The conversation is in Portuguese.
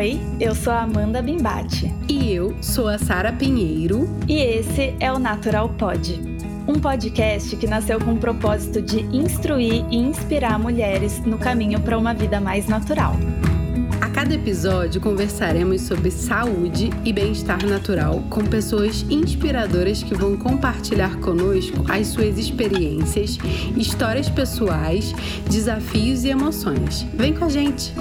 Oi, eu sou a Amanda Bimbate. E eu sou a Sara Pinheiro. E esse é o Natural Pod, um podcast que nasceu com o propósito de instruir e inspirar mulheres no caminho para uma vida mais natural. A cada episódio conversaremos sobre saúde e bem-estar natural com pessoas inspiradoras que vão compartilhar conosco as suas experiências, histórias pessoais, desafios e emoções. Vem com a gente!